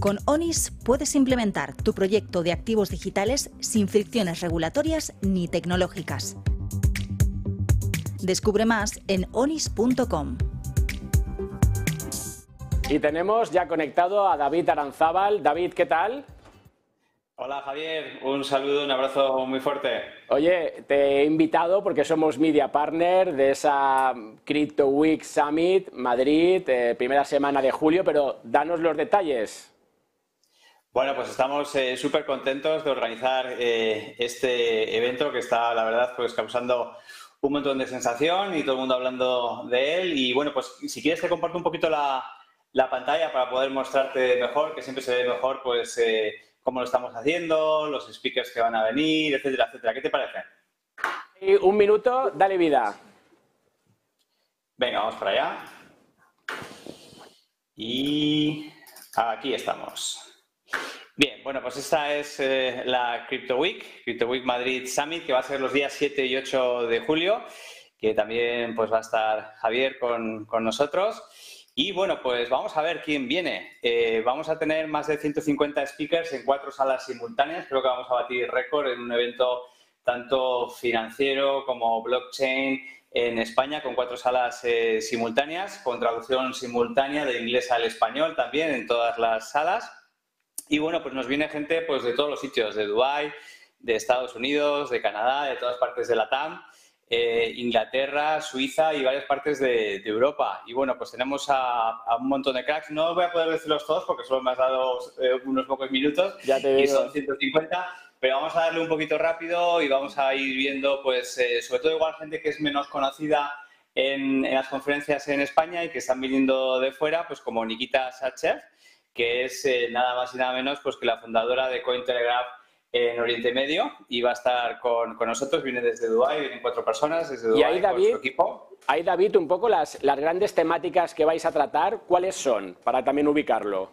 Con ONIS puedes implementar tu proyecto de activos digitales sin fricciones regulatorias ni tecnológicas. Descubre más en onis.com. Y tenemos ya conectado a David Aranzábal. David, ¿qué tal? Hola Javier, un saludo, un abrazo muy fuerte. Oye, te he invitado porque somos media partner de esa Crypto Week Summit Madrid, eh, primera semana de julio, pero danos los detalles. Bueno, pues estamos eh, súper contentos de organizar eh, este evento que está, la verdad, pues causando un montón de sensación y todo el mundo hablando de él. Y bueno, pues si quieres te comparto un poquito la, pantalla para poder mostrarte mejor, que siempre se ve mejor, pues cómo lo estamos haciendo, los speakers que van a venir, etcétera, etcétera. ¿Qué te parece? un minuto, dale vida. Venga, vamos para allá. Y aquí estamos. Bien, bueno, pues esta es eh, la Crypto Week, Crypto Week Madrid Summit, que va a ser los días 7 y 8 de julio, que también pues va a estar Javier con, con nosotros. Y bueno, pues vamos a ver quién viene. Eh, vamos a tener más de 150 speakers en cuatro salas simultáneas. Creo que vamos a batir récord en un evento tanto financiero como blockchain en España con cuatro salas eh, simultáneas, con traducción simultánea de inglés al español también en todas las salas. Y bueno, pues nos viene gente pues, de todos los sitios, de Dubái, de Estados Unidos, de Canadá, de todas partes de la TAM. Eh, Inglaterra, Suiza y varias partes de, Europa. Y bueno, pues tenemos a, un montón de cracks. No voy a poder decirlos todos porque solo me has dado eh, unos pocos minutos ya te y son 150. Pero vamos a darle un poquito rápido y vamos a ir viendo, pues, eh, sobre todo igual gente que es menos conocida en, las conferencias en España y que están viniendo de fuera, pues como Nikita Sachev, que es nada más y nada menos pues que la fundadora de Cointelegraph en Oriente Medio y va a estar con, nosotros. Viene desde Dubái, vienen cuatro personas desde Dubái y ahí, David, equipo. Ahí, David, un poco las, las grandes temáticas que vais a tratar, ¿cuáles son? Para también ubicarlo.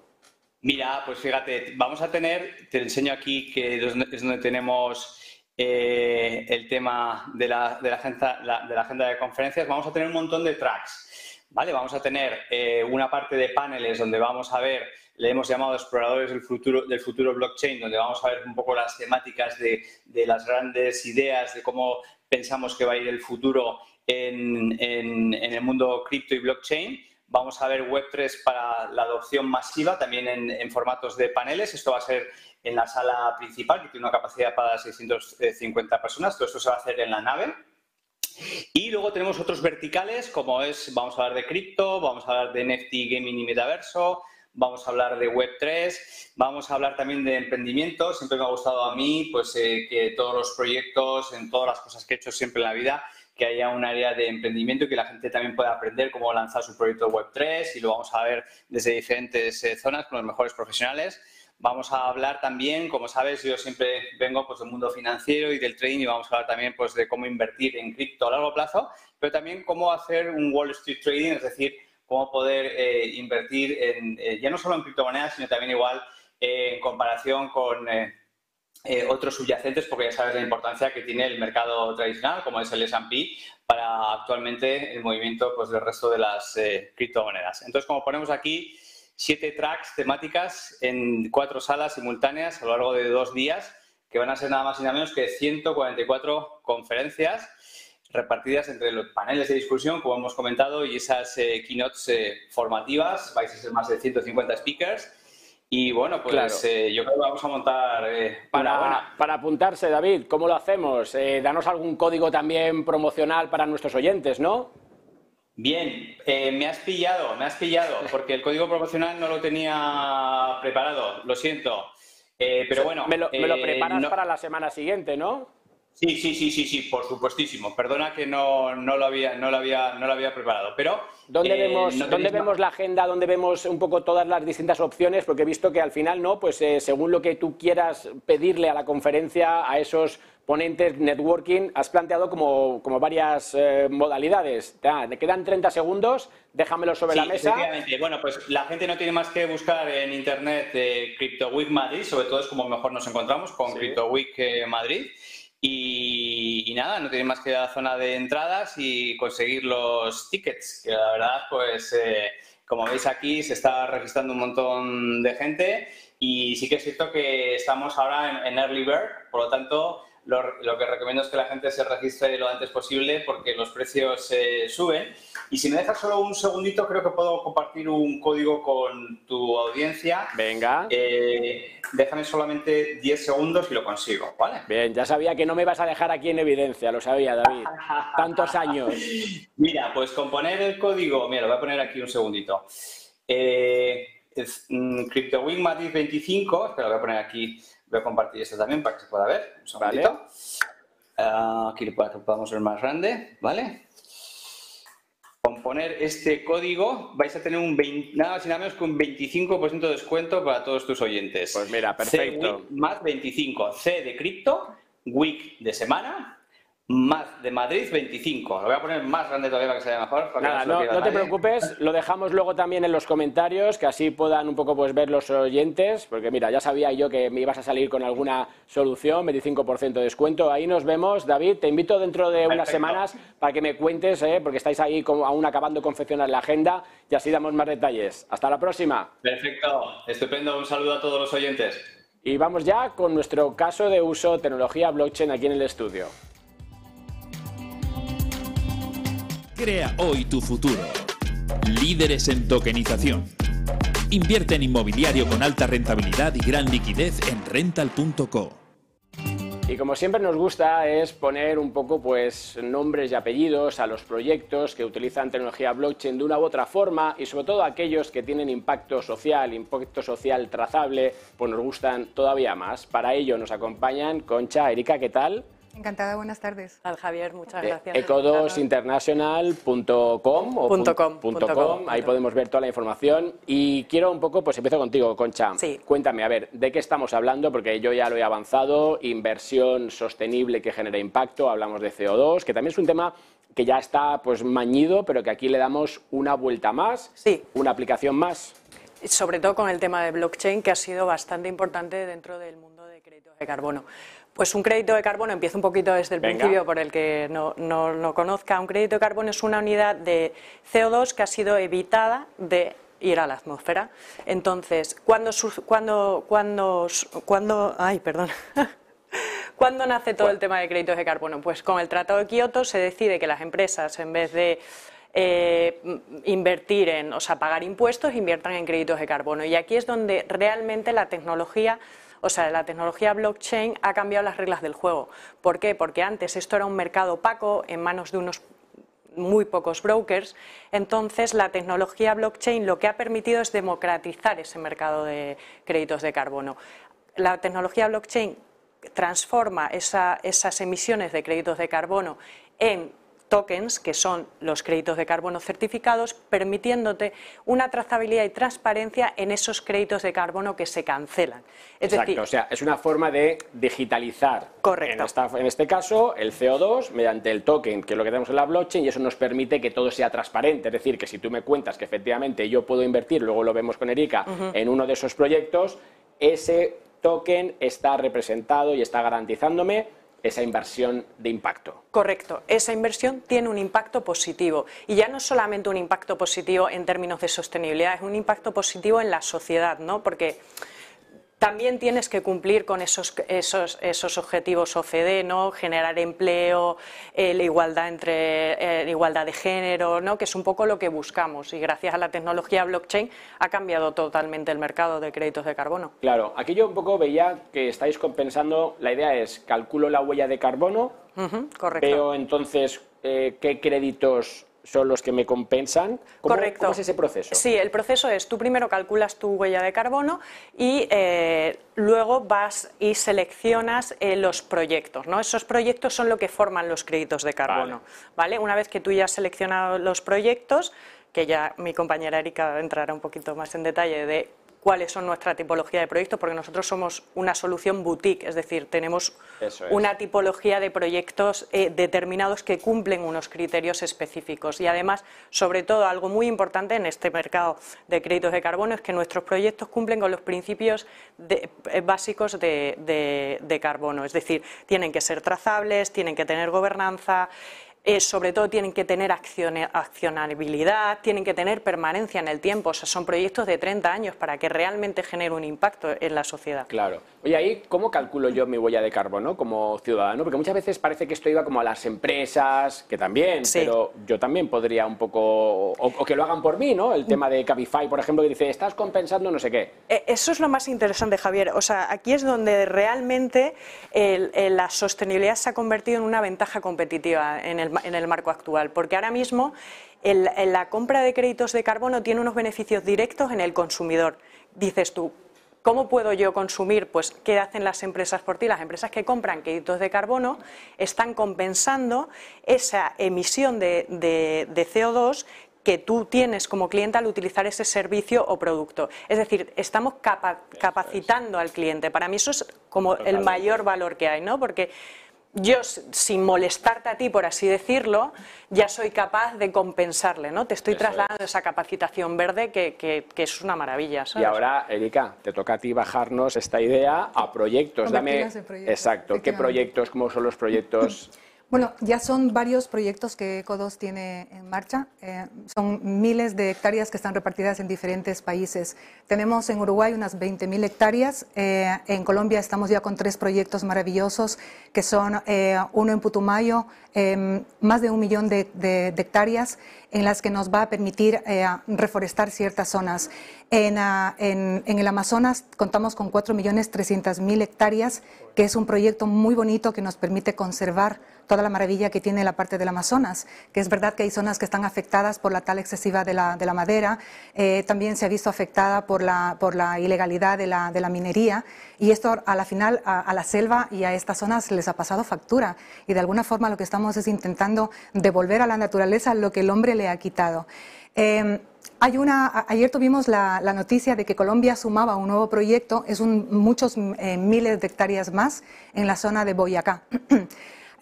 Mira, pues fíjate, vamos a tener, te enseño aquí que es donde tenemos eh, el tema de la, de, la agenda, de la agenda de conferencias. Vamos a tener un montón de tracks. ¿vale? Vamos a tener eh, una parte de paneles donde vamos a ver le hemos llamado exploradores del futuro, del futuro blockchain, donde vamos a ver un poco las temáticas de, las grandes ideas de cómo pensamos que va a ir el futuro en, el mundo cripto y blockchain. Vamos a ver Web3 para la adopción masiva, también en, formatos de paneles. Esto va a ser en la sala principal, que tiene una capacidad para 650 personas. Todo esto se va a hacer en la nave. Y luego tenemos otros verticales, como es, vamos a hablar de cripto, vamos a hablar de NFT, gaming y metaverso, vamos a hablar de Web3, vamos a hablar también de emprendimiento. Siempre me ha gustado a mí pues, eh, que todos los proyectos, en todas las cosas que he hecho siempre en la vida, que haya un área de emprendimiento y que la gente también pueda aprender cómo lanzar su proyecto Web3 y lo vamos a ver desde diferentes eh, zonas con los mejores profesionales. Vamos a hablar también, como sabes, yo siempre vengo pues, del mundo financiero y del trading y vamos a hablar también pues, de cómo invertir en cripto a largo plazo, pero también cómo hacer un Wall Street Trading, es decir, cómo poder eh, invertir en, eh, ya no solo en criptomonedas, sino también igual eh, en comparación con otros subyacentes, porque ya sabes la importancia que tiene el mercado tradicional, como es el S&P, para actualmente el movimiento pues, del resto de las criptomonedas. Entonces, como ponemos aquí, siete tracks temáticas en cuatro salas simultáneas a lo largo de dos días, que van a ser nada más y nada menos que 144 conferencias repartidas entre los paneles de discusión, como hemos comentado, y esas eh, keynotes eh, formativas. Vais a ser más de 150 speakers. Y bueno, pues eh, yo creo que vamos a montar. para, para apuntarse, David, ¿cómo lo hacemos? danos algún código también promocional para nuestros oyentes, ¿no? Bien, me has pillado, me has pillado, porque el código promocional no lo tenía preparado, lo siento. pero bueno. Me lo, preparas para la semana siguiente, ¿no? Sí, sí, sí, sí, sí, por supuestísimo. Perdona que no, no, lo, había, no, lo, había, no lo había preparado, pero... ¿Dónde, eh, vemos, ¿dónde vemos la agenda? ¿Dónde vemos un poco todas las distintas opciones? Porque he visto que al final, ¿no? Pues eh, según lo que tú quieras pedirle a la conferencia, a esos ponentes networking, has planteado como, como varias eh, modalidades. Te quedan 30 segundos, déjamelo sobre la mesa. Efectivamente. Bueno, pues la gente no tiene más que buscar en internet Crypto Week Madrid, sobre todo es como mejor nos encontramos con Crypto Week Madrid. Y, nada, no tiene más que ir a la zona de entradas y conseguir los tickets, que la verdad, pues eh, Como veis aquí, se está registrando un montón de gente y sí que es cierto que estamos ahora en, Early Bird, por lo tanto, lo, que recomiendo es que la gente se registre lo antes posible porque los precios se suben. Y si me dejas solo un segundito, creo que puedo compartir un código con tu audiencia. Venga. Eh, déjame solamente 10 segundos y lo consigo, ¿vale? Bien, ya sabía que no me vas a dejar aquí en evidencia, lo sabía, David. Tantos años. Mira, pues con poner el código, mira, lo voy a poner aquí un segundito. Eh, es mm, CryptoWing Madrid 25, espera, lo voy a poner aquí, voy a compartir esto también para que se pueda ver. Un segundito. Ah, aquí lo podamos ver más grande, ¿vale? Con poner este código vais a tener un 20, nada más y nada menos que un 25% de descuento para todos tus oyentes. Pues mira, perfecto. más 25. C de cripto, week de semana, más de Madrid 25. Lo voy a poner más grande todavía para que se vea mejor. Nada, no, te preocupes, lo dejamos luego también en los comentarios, que así puedan un poco pues ver los oyentes, porque mira, ya sabía yo que me ibas a salir con alguna solución, 25% de descuento. Ahí nos vemos, David, te invito dentro de unas semanas para que me cuentes, ¿eh? porque estáis ahí como aún acabando de confeccionar la agenda y así damos más detalles. Hasta la próxima. Perfecto, estupendo, un saludo a todos los oyentes. Y vamos ya con nuestro caso de uso tecnología blockchain aquí en el estudio. Crea hoy tu futuro. Líderes en tokenización. Invierte en inmobiliario con alta rentabilidad y gran liquidez en rental.co. Y como siempre nos gusta es poner un poco pues nombres y apellidos a los proyectos que utilizan tecnología blockchain de una u otra forma y sobre todo aquellos que tienen impacto social, impacto social trazable, pues nos gustan todavía más. Para ello nos acompañan Concha, Erika, ¿qué tal? Encantada, buenas tardes. Al Javier, muchas eh, gracias. ecodosinternational.com o com, ahí podemos ver toda la información. Y quiero un poco, pues empiezo contigo, Concha. Sí. Cuéntame, a ver, ¿de qué estamos hablando? Porque yo ya lo he avanzado, inversión sostenible que genera impacto, hablamos de CO2, que también es un tema que ya está pues mañido, pero que aquí le damos una vuelta más, sí. una aplicación más. Sobre todo con el tema de blockchain, que ha sido bastante importante dentro del mundo de créditos de carbono. Pues un crédito de carbono, empiezo un poquito desde el principio por el que no, lo conozca. Un crédito de carbono es una unidad de CO2 que ha sido evitada de ir a la atmósfera. Entonces, ¿cuándo, cuando, cuando, cuando, ay, perdón. ¿Cuándo nace todo el tema de créditos de carbono? Pues con el Tratado de Kioto se decide que las empresas, en vez de eh, invertir en, o sea, pagar impuestos, inviertan en créditos de carbono. Y aquí es donde realmente la tecnología o sea, la tecnología blockchain ha cambiado las reglas del juego. ¿Por qué? Porque antes esto era un mercado opaco en manos de unos muy pocos brokers. Entonces, la tecnología blockchain lo que ha permitido es democratizar ese mercado de créditos de carbono. La tecnología blockchain transforma esas emisiones de créditos de carbono en tokens, que son los créditos de carbono certificados, permitiéndote una trazabilidad y transparencia en esos créditos de carbono que se cancelan. Es Exacto, o sea, es una forma de digitalizar, Correcto. En, este caso, el CO2 mediante el token, que es lo que tenemos en la blockchain, y eso nos permite que todo sea transparente. Es decir, que si tú me cuentas que efectivamente yo puedo invertir, luego lo vemos con Erika, en uno de esos proyectos, ese token está representado y está garantizándome esa inversión de impacto. Correcto, esa inversión tiene un impacto positivo y ya no solamente un impacto positivo en términos de sostenibilidad, es un impacto positivo en la sociedad, ¿no? Porque también tienes que cumplir con esos, esos, esos objetivos OCDE, ¿no? generar empleo, eh, la igualdad entre eh, igualdad de género, ¿no? que es un poco lo que buscamos. Y gracias a la tecnología blockchain ha cambiado totalmente el mercado de créditos de carbono. Claro, aquí yo un poco veía que estáis compensando, la idea es calculo la huella de carbono, correcto. veo entonces eh, qué créditos son los que me compensan. Correcto. ¿Cómo es ese proceso? Sí, el proceso es, tú primero calculas tu huella de carbono y eh, luego vas y seleccionas eh, los proyectos. ¿no? Esos proyectos son lo que forman los créditos de carbono. Vale. Una vez que tú ya has seleccionado los proyectos, que ya mi compañera Erika entrará un poquito más en detalle de cuáles son nuestra tipología de proyectos, porque nosotros somos una solución boutique, es decir, tenemos una tipología de proyectos eh, determinados que cumplen unos criterios específicos. Y además, sobre todo, algo muy importante en este mercado de créditos de carbono es que nuestros proyectos cumplen con los principios eh, básicos de carbono, es decir, tienen que ser trazables, tienen que tener gobernanza. Eh, sobre todo tienen que tener accionabilidad, tienen que tener permanencia en el tiempo, o sea, son proyectos de 30 años para que realmente genere un impacto en la sociedad. Claro. Oye, ahí, ¿cómo calculo yo mi huella de carbono como ciudadano? Porque muchas veces parece que esto iba como a las empresas, que también, pero yo también podría un poco, o, que lo hagan por mí, ¿no? El tema de Cabify, por ejemplo, que dice, estás compensando no sé qué. Eh, eso es lo más interesante, Javier. O sea, aquí es donde realmente la sostenibilidad se ha convertido en una ventaja competitiva en el en el marco actual, porque ahora mismo la compra de créditos de carbono tiene unos beneficios directos en el consumidor. Dices tú, ¿Cómo puedo yo consumir? Pues, ¿qué hacen las empresas por ti? Las empresas que compran créditos de carbono están compensando esa emisión de, CO2 que tú tienes como cliente al utilizar ese servicio o producto. Es decir, estamos capacitando al cliente. Para mí eso es como el mayor valor que hay, ¿no? Porque yo, sin molestarte a ti, por así decirlo, ya soy capaz de compensarle, ¿no? Te estoy trasladando esa capacitación verde que, es una maravilla. Y ahora, Erika, te toca a ti bajarnos esta idea a proyectos. Dame, exacto, ¿qué proyectos, cómo son los proyectos? Bueno, ya son varios proyectos que ECO2 tiene en marcha. Eh, son miles de hectáreas que están repartidas en diferentes países. Tenemos en Uruguay unas 20.000 hectáreas. Eh, en Colombia estamos ya con tres proyectos maravillosos, que son eh, uno en Putumayo, em, más de un millón de, hectáreas, en las que nos va a permitir reforestar ciertas zonas. En, ah, en, en, el Amazonas contamos con 4.300.000 hectáreas, que es un proyecto muy bonito que nos permite conservar toda la maravilla que tiene la parte del Amazonas, que es verdad que hay zonas que están afectadas por la tala excesiva de la, de la madera, eh, también se ha visto afectada por la, ilegalidad de la, minería y esto a la final a, la selva y a estas zonas les ha pasado factura y de alguna forma lo que estamos es intentando devolver a la naturaleza lo que el hombre le ha quitado. Eh, hay una, ayer tuvimos la, noticia de que Colombia sumaba un nuevo proyecto, es un, muchos eh, miles de hectáreas más en la zona de Boyacá.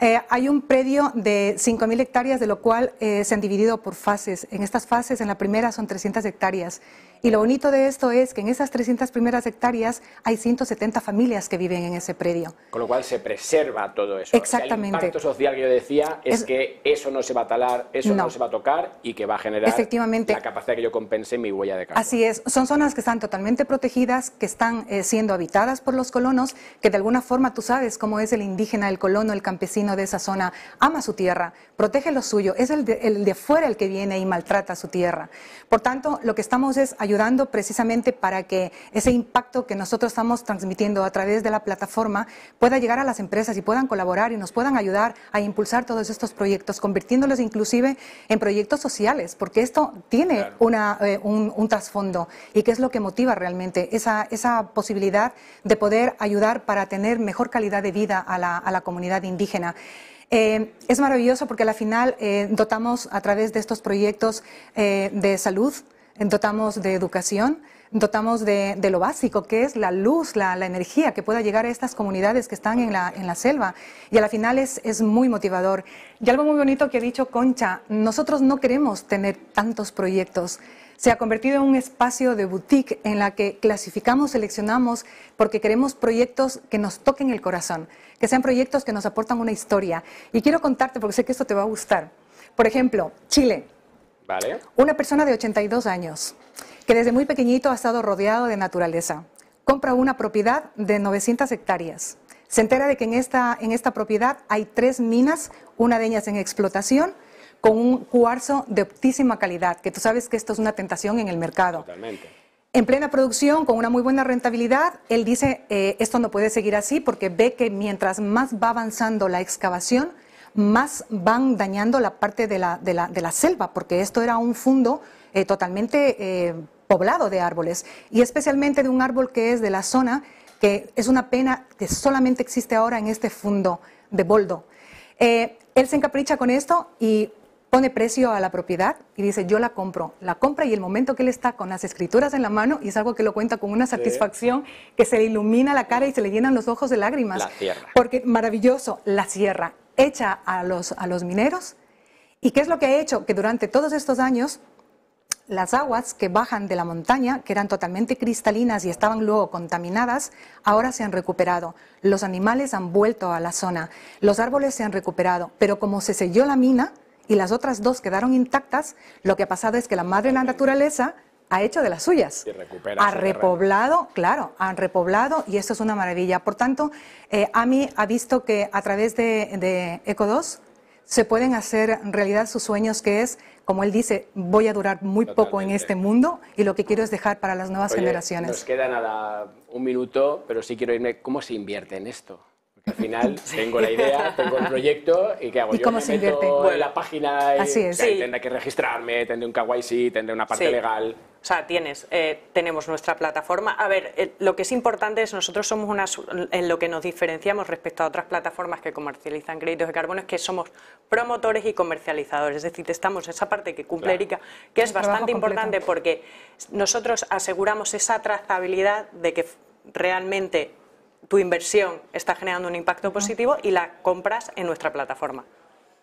Eh, hay un predio de 5.000 hectáreas, de lo cual eh, se han dividido por fases. En estas fases, en la primera son 300 hectáreas. Y lo bonito de esto es que en esas 300 primeras hectáreas hay 170 familias que viven en ese predio. Con lo cual se preserva todo eso. Exactamente. el impacto social que yo decía es, que eso no se va a talar, eso no. se va a tocar y que va a generar Efectivamente. la capacidad que yo compense mi huella de carbono. Así es. Son zonas que están totalmente protegidas, que están eh, siendo habitadas por los colonos, que de alguna forma tú sabes cómo es el indígena, el colono, el campesino de esa zona. Ama su tierra, protege lo suyo. Es el de, el de fuera el que viene y maltrata su tierra. Por tanto, lo que estamos es ayudando precisamente para que ese impacto que nosotros estamos transmitiendo a través de la plataforma pueda llegar a las empresas y puedan colaborar y nos puedan ayudar a impulsar todos estos proyectos, convirtiéndolos inclusive en proyectos sociales, porque esto tiene una, eh, un, trasfondo y que es lo que motiva realmente esa, esa posibilidad de poder ayudar para tener mejor calidad de vida a la, a la comunidad indígena. Eh, es maravilloso porque al final eh, dotamos a través de estos proyectos de salud, dotamos de educación, dotamos de, lo básico, que es la luz, la, energía que pueda llegar a estas comunidades que están en la, selva. Y a la final es, es, muy motivador. Y algo muy bonito que ha dicho Concha, nosotros no queremos tener tantos proyectos. Se ha convertido en un espacio de boutique en la que clasificamos, seleccionamos, porque queremos proyectos que nos toquen el corazón, que sean proyectos que nos aportan una historia. Y quiero contarte, porque sé que esto te va a gustar. Por ejemplo, Chile. Una persona de 82 años que desde muy pequeñito ha estado rodeado de naturaleza. Compra una propiedad de 900 hectáreas. Se entera de que en esta, en esta propiedad hay tres minas, una de ellas en explotación, con un cuarzo de optísima calidad, que tú sabes que esto es una tentación en el mercado. Totalmente. En plena producción, con una muy buena rentabilidad, él dice, eh, esto no puede seguir así porque ve que mientras más va avanzando la excavación, más van dañando la parte de la, de la, de la selva, porque esto era un fundo eh, totalmente eh, poblado de árboles, y especialmente de un árbol que es de la zona, que es una pena que solamente existe ahora en este fundo de boldo. Eh, él se encapricha con esto y pone precio a la propiedad y dice, yo la compro. La compra y el momento que él está con las escrituras en la mano, y es algo que lo cuenta con una satisfacción, que se le ilumina la cara y se le llenan los ojos de lágrimas. La sierra. Porque maravilloso, la sierra hecha a los, a los mineros. ¿Y qué es lo que ha hecho? Que durante todos estos años las aguas que bajan de la montaña, que eran totalmente cristalinas y estaban luego contaminadas, ahora se han recuperado. Los animales han vuelto a la zona, los árboles se han recuperado, pero como se selló la mina y las otras dos quedaron intactas, lo que ha pasado es que la madre la naturaleza ha hecho de las suyas. ha repoblado, claro, han repoblado y esto es una maravilla. Por tanto, eh, AMI ha visto que a través de, de ECO2 se pueden hacer realidad sus sueños, que es, como él dice, voy a durar muy poco en este mundo y lo que quiero es dejar para las nuevas generaciones. Nos queda nada, un minuto, pero sí quiero irme, ¿cómo se invierte en esto? Al final tengo la idea, tengo el proyecto y ¿qué hago? ¿Y cómo se invierte? en la página y Así es. tendré que registrarme, tendré un KYC, tendré una parte legal. O sea, tienes, eh, tenemos nuestra plataforma. A ver, eh, lo que es importante es nosotros somos una, en lo que nos diferenciamos respecto a otras plataformas que comercializan créditos de carbono es que somos promotores y comercializadores. Es decir, estamos esa parte que cumple Erika, que es bastante importante porque nosotros aseguramos esa trazabilidad de que realmente tu inversión está generando un impacto positivo y la compras en nuestra plataforma.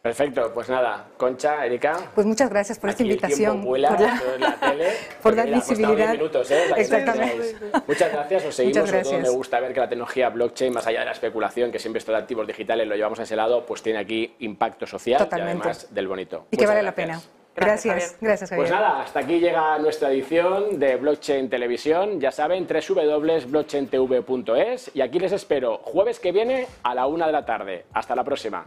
Perfecto, pues nada, Concha, Erika. Pues muchas gracias por esta invitación. por la, tele. por dar visibilidad. Minutos, ¿eh? Exactamente. Muchas gracias, os seguimos. Todo me gusta ver que la tecnología blockchain, más allá de la especulación, que siempre esto de activos digitales lo llevamos a ese lado, pues tiene aquí impacto social Totalmente. y además del bonito. Y que vale la pena. Gracias, gracias, Javier. Pues nada, hasta aquí llega nuestra edición de Blockchain Televisión. Ya saben, www.blockchaintv.es y aquí les espero jueves que viene a la una de la tarde. Hasta la próxima.